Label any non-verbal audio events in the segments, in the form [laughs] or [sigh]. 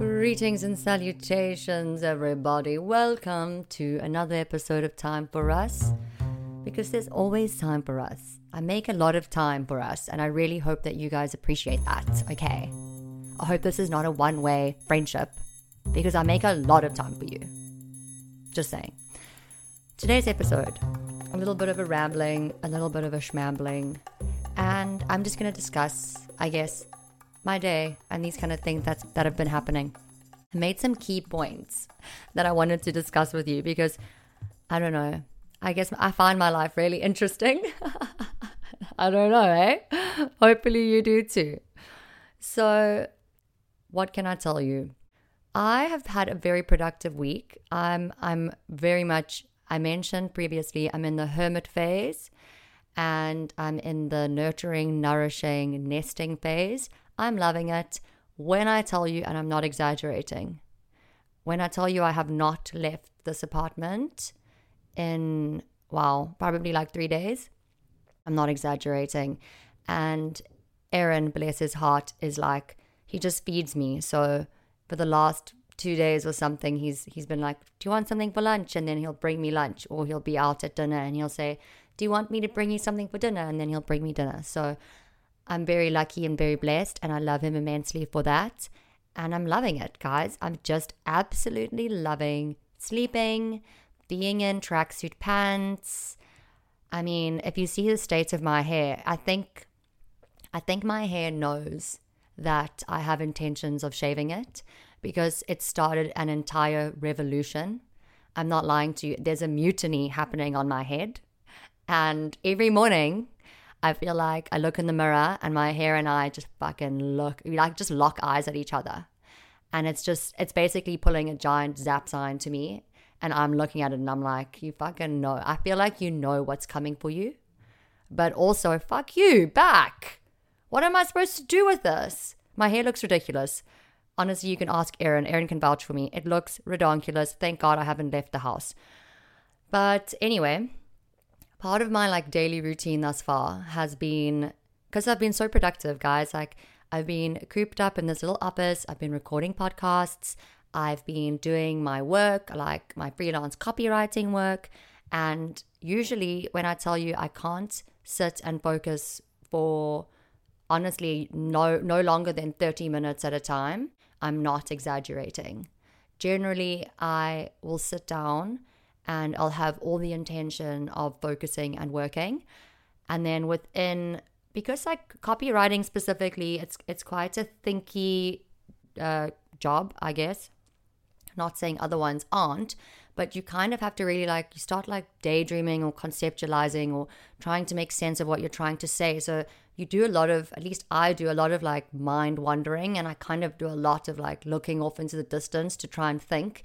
Greetings and salutations, everybody. Welcome to another episode of Time for Us because there's always time for us. I make a lot of time for us, and I really hope that you guys appreciate that, okay? I hope this is not a one way friendship because I make a lot of time for you. Just saying. Today's episode, a little bit of a rambling, a little bit of a schmambling, and I'm just going to discuss, I guess, my day and these kind of things that's, that have been happening. I made some key points that I wanted to discuss with you because I don't know. I guess I find my life really [laughs] interesting. I don't know, eh? Hopefully you do too. So, what can I tell you? I have had a very productive week. I'm I'm very much I mentioned previously I'm in the hermit phase and I'm in the nurturing, nourishing, nesting phase. I'm loving it. When I tell you, and I'm not exaggerating, when I tell you I have not left this apartment in, wow, probably like three days, I'm not exaggerating. And Aaron, bless his heart, is like, he just feeds me. So for the last two days or something, he's he's been like, Do you want something for lunch? And then he'll bring me lunch, or he'll be out at dinner and he'll say, Do you want me to bring you something for dinner? And then he'll bring me dinner. So I'm very lucky and very blessed, and I love him immensely for that. And I'm loving it, guys. I'm just absolutely loving sleeping, being in tracksuit pants. I mean, if you see the state of my hair, I think I think my hair knows that I have intentions of shaving it because it started an entire revolution. I'm not lying to you. There's a mutiny happening on my head. And every morning I feel like I look in the mirror and my hair and I just fucking look, like just lock eyes at each other. And it's just, it's basically pulling a giant zap sign to me. And I'm looking at it and I'm like, you fucking know. I feel like you know what's coming for you. But also, fuck you back. What am I supposed to do with this? My hair looks ridiculous. Honestly, you can ask Aaron. Aaron can vouch for me. It looks ridiculous. Thank God I haven't left the house. But anyway, part of my like daily routine thus far has been because I've been so productive, guys. Like I've been cooped up in this little office. I've been recording podcasts. I've been doing my work, like my freelance copywriting work. And usually, when I tell you I can't sit and focus for honestly no no longer than 30 minutes at a time, I'm not exaggerating. Generally, I will sit down and I'll have all the intention of focusing and working. And then within because like copywriting specifically, it's it's quite a thinky uh, job, I guess. Not saying other ones aren't, but you kind of have to really like you start like daydreaming or conceptualizing or trying to make sense of what you're trying to say. So you do a lot of at least I do a lot of like mind wandering and I kind of do a lot of like looking off into the distance to try and think.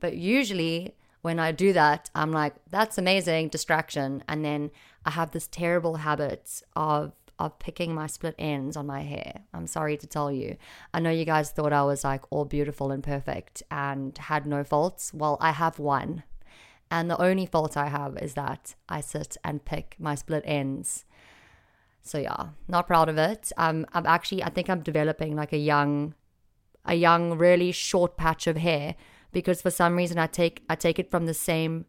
But usually when I do that, I'm like, that's amazing distraction. And then I have this terrible habit of of picking my split ends on my hair. I'm sorry to tell you. I know you guys thought I was like all beautiful and perfect and had no faults. Well, I have one. And the only fault I have is that I sit and pick my split ends. So yeah, not proud of it. Um, I'm actually I think I'm developing like a young a young really short patch of hair because for some reason I take I take it from the same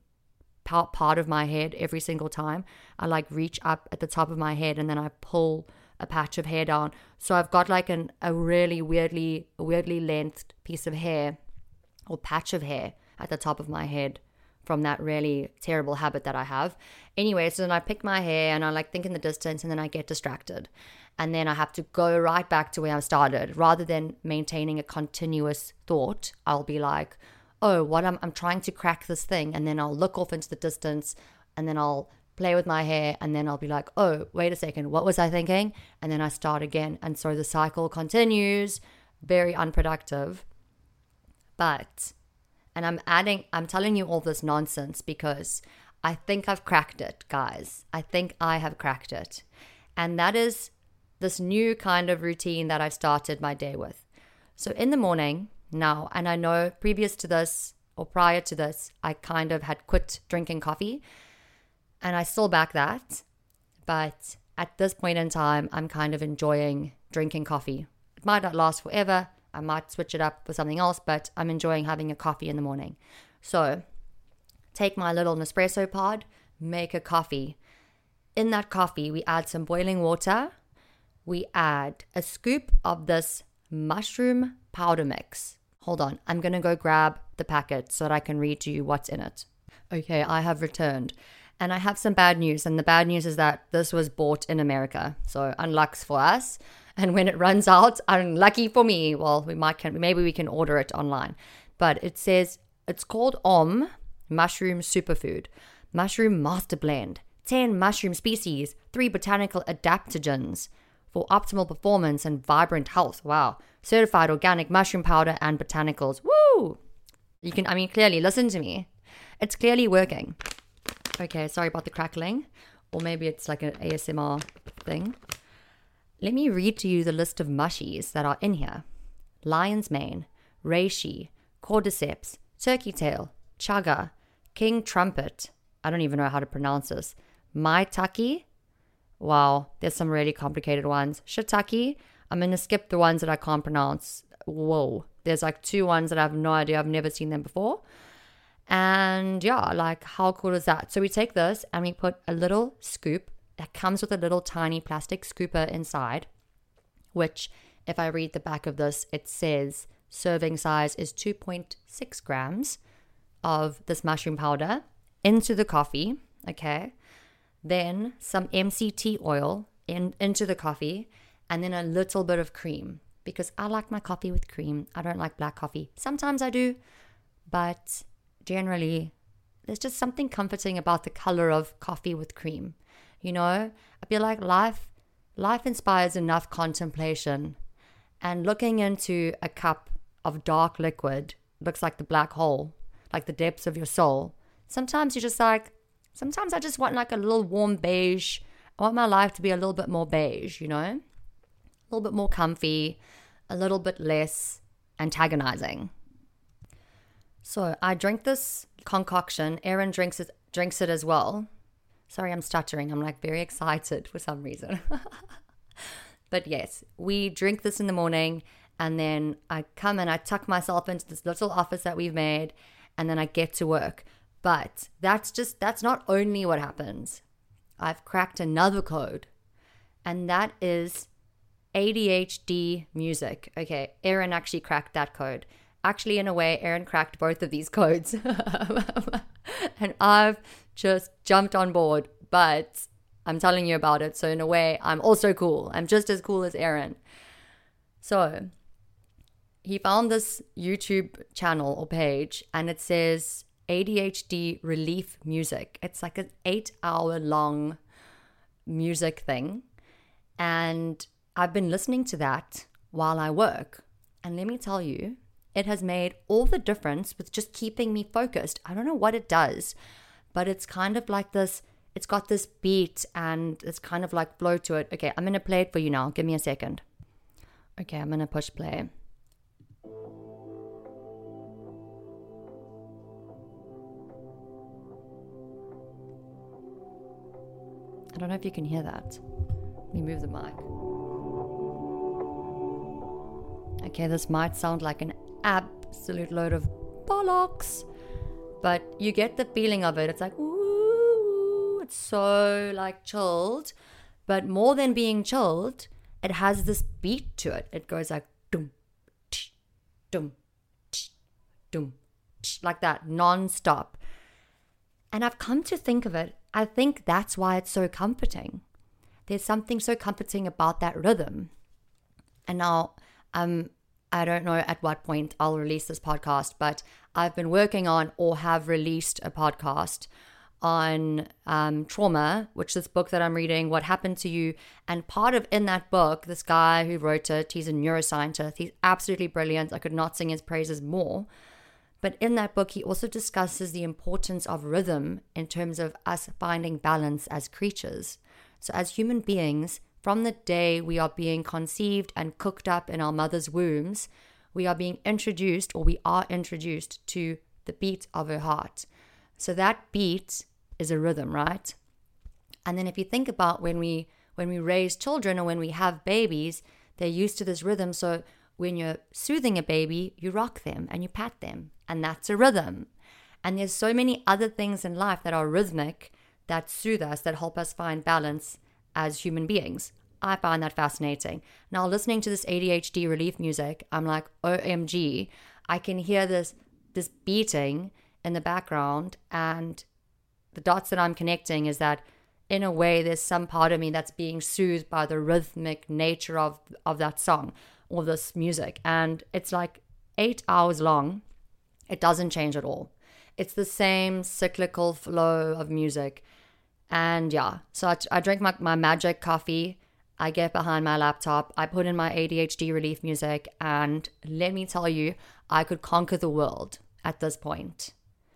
part part of my head every single time. I like reach up at the top of my head and then I pull a patch of hair down. So I've got like an a really weirdly weirdly lengthed piece of hair or patch of hair at the top of my head from that really terrible habit that I have. Anyway, so then I pick my hair and I like think in the distance and then I get distracted and then I have to go right back to where I started rather than maintaining a continuous thought. I'll be like, oh, what I'm, I'm trying to crack this thing. And then I'll look off into the distance and then I'll play with my hair and then I'll be like, oh, wait a second, what was I thinking? And then I start again. And so the cycle continues, very unproductive. But, and I'm adding, I'm telling you all this nonsense because I think I've cracked it, guys. I think I have cracked it. And that is this new kind of routine that I've started my day with. So in the morning now, and I know previous to this or prior to this, I kind of had quit drinking coffee and I still back that. But at this point in time, I'm kind of enjoying drinking coffee. It might not last forever. I might switch it up for something else, but I'm enjoying having a coffee in the morning. So take my little Nespresso pod, make a coffee. In that coffee, we add some boiling water. We add a scoop of this mushroom powder mix. Hold on, I'm gonna go grab the packet so that I can read to you what's in it. Okay, I have returned. And I have some bad news. And the bad news is that this was bought in America. So unlucks for us. And when it runs out, unlucky for me. Well, we might can maybe we can order it online. But it says it's called Om Mushroom Superfood. Mushroom Master Blend. 10 mushroom species, 3 botanical adaptogens for optimal performance and vibrant health. Wow. Certified organic mushroom powder and botanicals. Woo! You can, I mean, clearly, listen to me. It's clearly working. Okay, sorry about the crackling. Or maybe it's like an ASMR thing. Let me read to you the list of mushies that are in here lion's mane, reishi, cordyceps, turkey tail, chaga, king trumpet. I don't even know how to pronounce this. Maitake. Wow, there's some really complicated ones. Shiitake. I'm going to skip the ones that I can't pronounce. Whoa. There's like two ones that I have no idea. I've never seen them before. And yeah, like how cool is that? So we take this and we put a little scoop that comes with a little tiny plastic scooper inside, which, if I read the back of this, it says serving size is 2.6 grams of this mushroom powder into the coffee. Okay. Then some MCT oil in, into the coffee, and then a little bit of cream because I like my coffee with cream. I don't like black coffee. Sometimes I do, but generally, there's just something comforting about the color of coffee with cream. You know, I feel like life life inspires enough contemplation. And looking into a cup of dark liquid looks like the black hole, like the depths of your soul. Sometimes you're just like, sometimes I just want like a little warm beige. I want my life to be a little bit more beige, you know? A little bit more comfy, a little bit less antagonizing. So I drink this concoction. Aaron drinks it, drinks it as well. Sorry, I'm stuttering. I'm like very excited for some reason. [laughs] but yes, we drink this in the morning and then I come and I tuck myself into this little office that we've made and then I get to work. But that's just, that's not only what happens. I've cracked another code and that is ADHD music. Okay, Aaron actually cracked that code. Actually, in a way, Aaron cracked both of these [laughs] codes. [laughs] and I've just jumped on board, but I'm telling you about it. So, in a way, I'm also cool. I'm just as cool as Aaron. So, he found this YouTube channel or page, and it says ADHD relief music. It's like an eight hour long music thing. And I've been listening to that while I work. And let me tell you, it has made all the difference with just keeping me focused. I don't know what it does, but it's kind of like this it's got this beat and it's kind of like flow to it. Okay, I'm to play it for you now. Give me a second. Okay, I'm to push play. I don't know if you can hear that. Let me move the mic. Okay, this might sound like an absolute load of bollocks. But you get the feeling of it. It's like, ooh, it's so like chilled. But more than being chilled, it has this beat to it. It goes like dum, tsh, dum, tsh, dum, tsh, like that non-stop. And I've come to think of it, I think that's why it's so comforting. There's something so comforting about that rhythm. And now um I don't know at what point I'll release this podcast, but I've been working on or have released a podcast on um, trauma, which is this book that I'm reading, What Happened to You. And part of in that book, this guy who wrote it, he's a neuroscientist. He's absolutely brilliant. I could not sing his praises more. But in that book, he also discusses the importance of rhythm in terms of us finding balance as creatures. So, as human beings, from the day we are being conceived and cooked up in our mother's wombs, we are being introduced or we are introduced to the beat of her heart. So that beat is a rhythm, right? And then if you think about when we when we raise children or when we have babies, they're used to this rhythm. So when you're soothing a baby, you rock them and you pat them, and that's a rhythm. And there's so many other things in life that are rhythmic that soothe us, that help us find balance as human beings. I find that fascinating. Now, listening to this ADHD relief music, I'm like, OMG, I can hear this this beating in the background, and the dots that I'm connecting is that in a way there's some part of me that's being soothed by the rhythmic nature of of that song or this music. And it's like eight hours long. It doesn't change at all. It's the same cyclical flow of music. And yeah, so I, I drink my, my magic coffee. I get behind my laptop. I put in my ADHD relief music. And let me tell you, I could conquer the world at this point.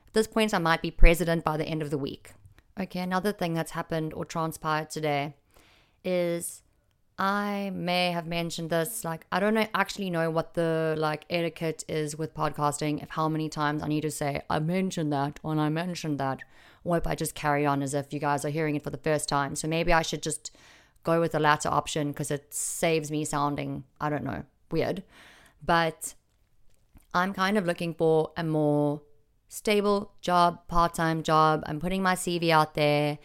At this point, I might be president by the end of the week. Okay, another thing that's happened or transpired today is I may have mentioned this. Like, I don't know, actually know what the like etiquette is with podcasting. If how many times I need to say I mentioned that when I mentioned that, or if I just carry on as if you guys are hearing it for the first time. So maybe I should just go with the latter option because it saves me sounding I don't know weird. But I'm kind of looking for a more stable job, part time job. I'm putting my CV out there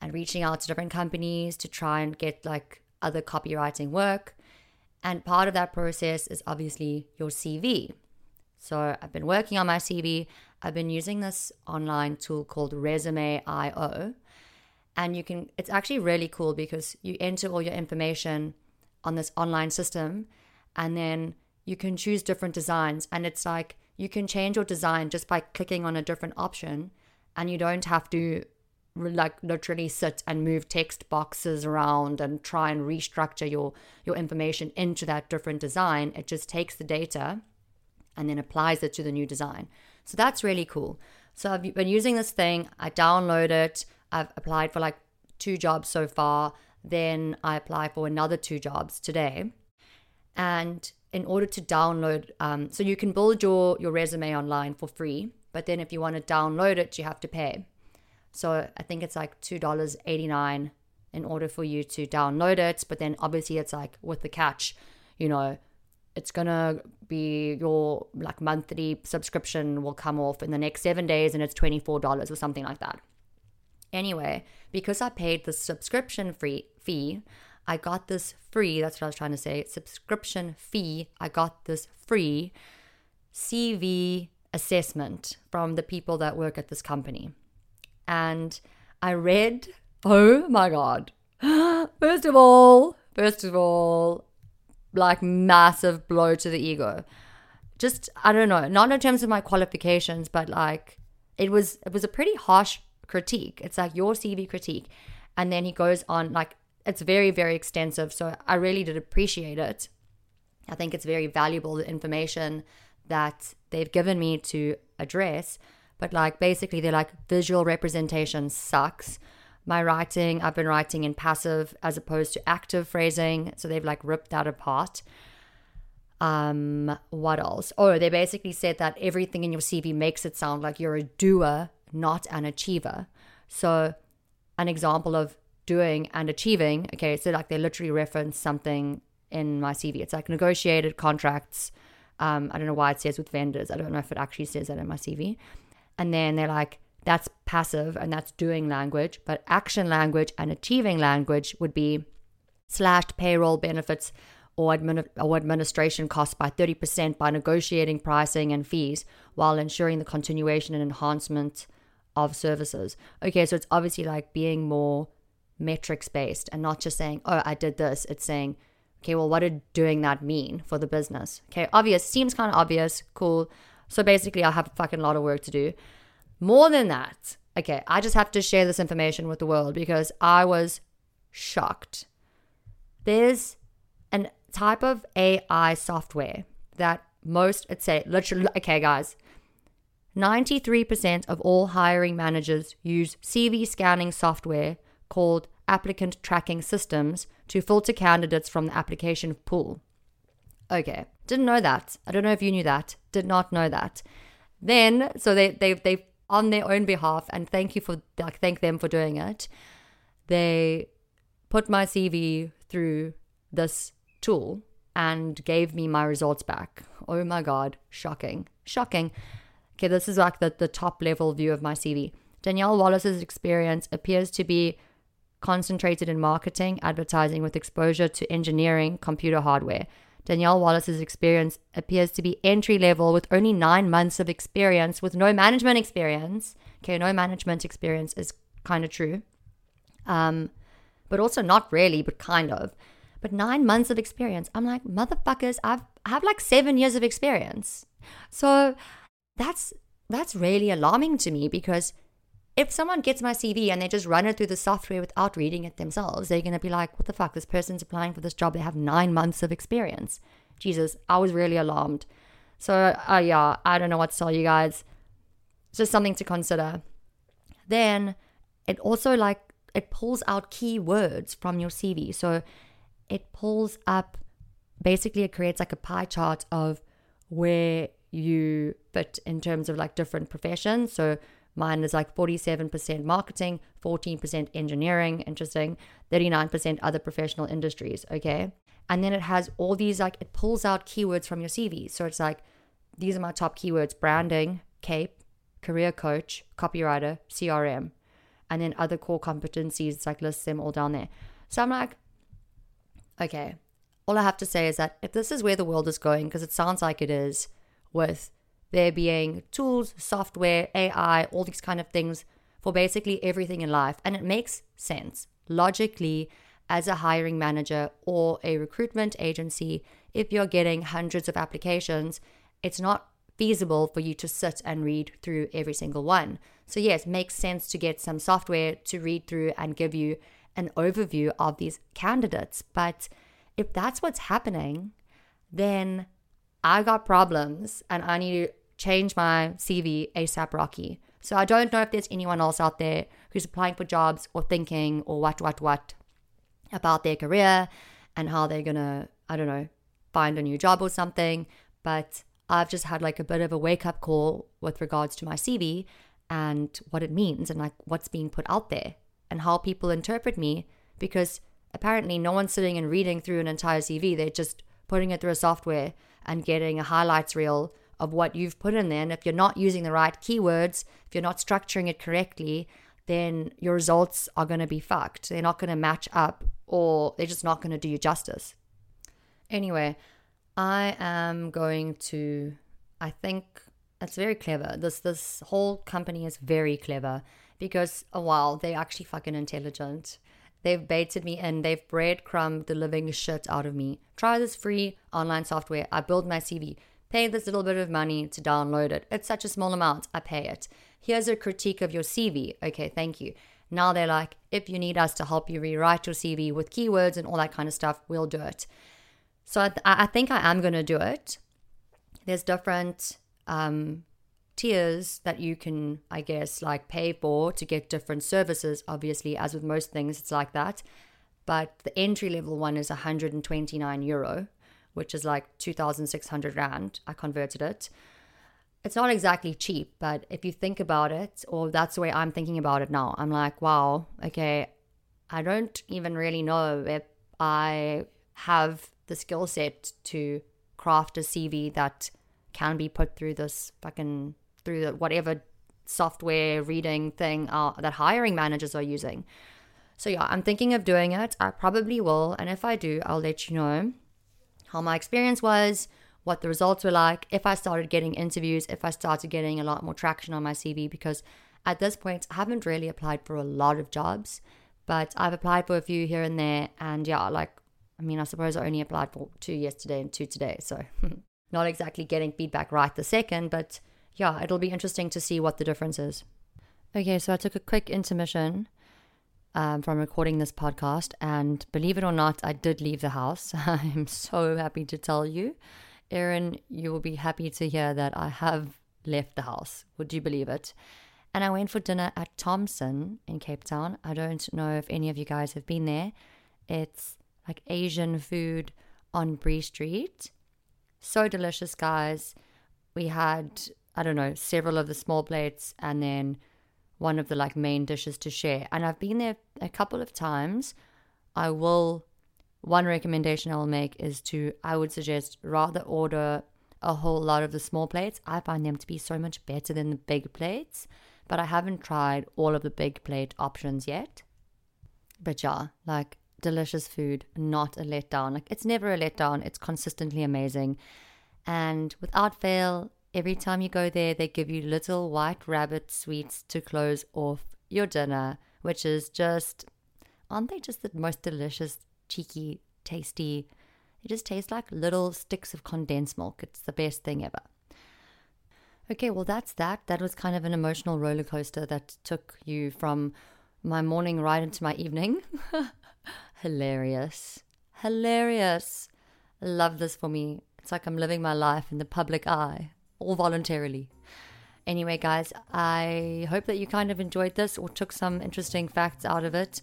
and reaching out to different companies to try and get like other copywriting work. And part of that process is obviously your CV. So I've been working on my CV. I've been using this online tool called Resume.io. And you can, it's actually really cool because you enter all your information on this online system and then you can choose different designs. And it's like you can change your design just by clicking on a different option and you don't have to like literally sit and move text boxes around and try and restructure your your information into that different design it just takes the data and then applies it to the new design so that's really cool. So i've been using this thing. I download it. I've applied for like two jobs so far. Then i apply for another two jobs today. And in order to download um, so you can build your your resume online for free but then if you want to download it you have to pay. So I think it's like $2.89 in order for you to download it. But then obviously it's like with the catch, you know, it's gonna be your like monthly subscription will come off in the next seven days and it's $24 or something like that. Anyway, because I paid the subscription free fee, I got this free, that's what I was trying to say, subscription fee. I got this free CV assessment from the people that work at this company and I read, oh my God. [gasps] First of all, first of all, like massive blow to the ego. Just I don't know, not in terms of my qualifications, but like it was it was a pretty harsh critique. It's like your CV critique. And then he goes on like it's very very extensive, so I really did appreciate it. I think it's very valuable the information that they've given me to address but like basically they're like visual representation sucks. My writing, I've been writing in passive as opposed to active phrasing, so they've like ripped that apart. Um, what else? Oh, they basically said that everything in your CV makes it sound like you're a doer, not an achiever. So, an example of doing and achieving, okay, so like they literally reference something in my CV. It's like negotiated contracts. Um, I don't know why it says with vendors. I don't know if it actually says that in my CV. And then they're like, that's passive and that's doing language. But action language and achieving language would be slashed payroll benefits or, admin- or administration costs by 30% by negotiating pricing and fees while ensuring the continuation and enhancement of services. Okay, so it's obviously like being more metrics based and not just saying, oh, I did this. It's saying, okay, well, what did doing that mean for the business? Okay, obvious, seems kind of obvious, cool. So basically, I have a fucking lot of work to do. More than that, okay, I just have to share this information with the world because I was shocked. There's a type of AI software that most, let's say, literally, okay, guys, 93% of all hiring managers use CV scanning software called applicant tracking systems to filter candidates from the application pool. Okay, didn't know that. I don't know if you knew that. Did not know that. Then, so they they they on their own behalf, and thank you for like thank them for doing it. They put my CV through this tool. and gave me my results back. Oh my God, shocking. Shocking. Okay, this is like the, the top level view of my CV. Danielle Wallace's experience appears to be concentrated in marketing, advertising with exposure to engineering, computer hardware. Danielle Wallace's experience appears to be entry level with only nine months of experience with no management experience. Okay, no management experience is kind of true. Um, but also not really, but kind of. But nine months of experience. I'm like, motherfuckers, I've I have like seven years of experience. So that's that's really alarming to me because if someone gets my CV and they just run it through the software without reading it themselves, they're going to be like, what the fuck? This person's applying for this job. They have nine months of experience. Jesus, I was really alarmed. So, uh, yeah, I don't know what to tell you guys. It's just something to consider. Then it also like, it pulls out keywords from your CV. So it pulls up, basically, it creates like a pie chart of where you fit in terms of like different professions. So Mine is like 47% marketing, 14% engineering, interesting, 39% other professional industries, okay? And then it has all these, like, it pulls out keywords from your CV. So it's like, these are my top keywords branding, CAPE, career coach, copywriter, CRM, and then other core competencies, it's like lists them all down there. So I'm like, okay, all I have to say is that if this is where the world is going, because it sounds like it is with there being tools, software, AI, all these kind of things for basically everything in life. And it makes sense logically as a hiring manager or a recruitment agency. If you're getting hundreds of applications, it's not feasible for you to sit and read through every single one. So, yes, makes sense to get some software to read through and give you an overview of these candidates. But if that's what's happening, then I got problems and I need to change my CV ASAP Rocky. So I don't know if there's anyone else out there who's applying for jobs or thinking or what, what, what about their career and how they're gonna, I don't know, find a new job or something. But I've just had like a bit of a wake up call with regards to my CV and what it means and like what's being put out there and how people interpret me because apparently no one's sitting and reading through an entire CV. They're just putting it through a software and getting a highlights reel of what you've put in there. And if you're not using the right keywords, if you're not structuring it correctly, then your results are going to be fucked. They're not going to match up or they're just not going to do you justice. Anyway, I am going to I think it's very clever. This this whole company is very clever because oh wow, they're actually fucking intelligent. They've baited me in. They've breadcrumbed the living shit out of me. Try this free online software. I build my CV. Pay this little bit of money to download it. It's such a small amount. I pay it. Here's a critique of your CV. Okay, thank you. Now they're like, if you need us to help you rewrite your CV with keywords and all that kind of stuff, we'll do it. So I, th- I think I am going to do it. There's different um, tiers that you can, I guess, like pay for to get different services. Obviously, as with most things, it's like that. But the entry level one is 129 euro, which is like 2,600 Rand. I converted it. It's not exactly cheap, but if you think about it, or that's the way I'm thinking about it now, I'm like, wow, okay, I don't even really know if I have the skill set to craft a CV that can be put through this fucking through the, whatever software reading thing uh, that hiring managers are using. So yeah, I'm thinking of doing it. I probably will, and if I do, I'll let you know how my experience was, what the results were like, if I started getting interviews, if I started getting a lot more traction on my CV because at this point I haven't really applied for a lot of jobs, but I've applied for a few here and there and yeah, like I mean, I suppose I only applied for two yesterday and two today, so [laughs] not exactly getting feedback right the second, but yeah, it'll be interesting to see what the difference is. Okay, so I took a quick intermission um, from recording this podcast, and believe it or not, I did leave the house. [laughs] I'm so happy to tell you. Aaron, you will be happy to hear that I have left the house. Would you believe it? And I went for dinner at Thompson in Cape Town. I don't know if any of you guys have been there. It's like Asian food on Bree Street. So delicious, guys. We had, I don't know, several of the small plates and then one of the like main dishes to share. And I've been there a couple of times. I will one recommendation I will make is to, I would suggest, rather order a whole lot of the small plates. I find them to be so much better than the big plates, but I haven't tried all of the big plate options yet. But yeah, like delicious food, not a letdown. Like it's never a letdown, it's consistently amazing. And without fail, every time you go there, they give you little white rabbit sweets to close off your dinner, which is just, aren't they just the most delicious, cheeky, tasty? They just taste like little sticks of condensed milk. It's the best thing ever. Okay, well, that's that. That was kind of an emotional roller coaster that took you from my morning right into my evening. [laughs] Hilarious. Hilarious. Love this for me. It's like I'm living my life in the public eye, all voluntarily. Anyway, guys, I hope that you kind of enjoyed this or took some interesting facts out of it.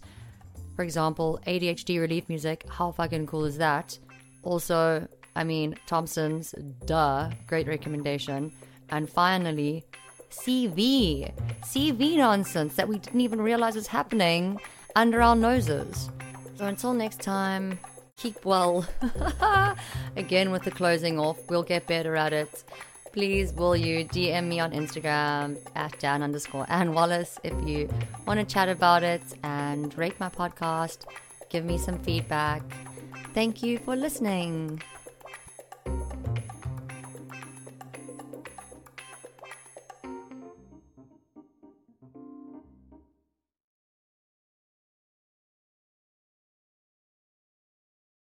For example, ADHD relief music. How fucking cool is that? Also, I mean, Thompson's, duh, great recommendation. And finally, CV. CV nonsense that we didn't even realize was happening under our noses. So until next time, keep well. [laughs] Again, with the closing off, we'll get better at it. Please, will you DM me on Instagram at Dan underscore Ann Wallace if you want to chat about it and rate my podcast, give me some feedback. Thank you for listening.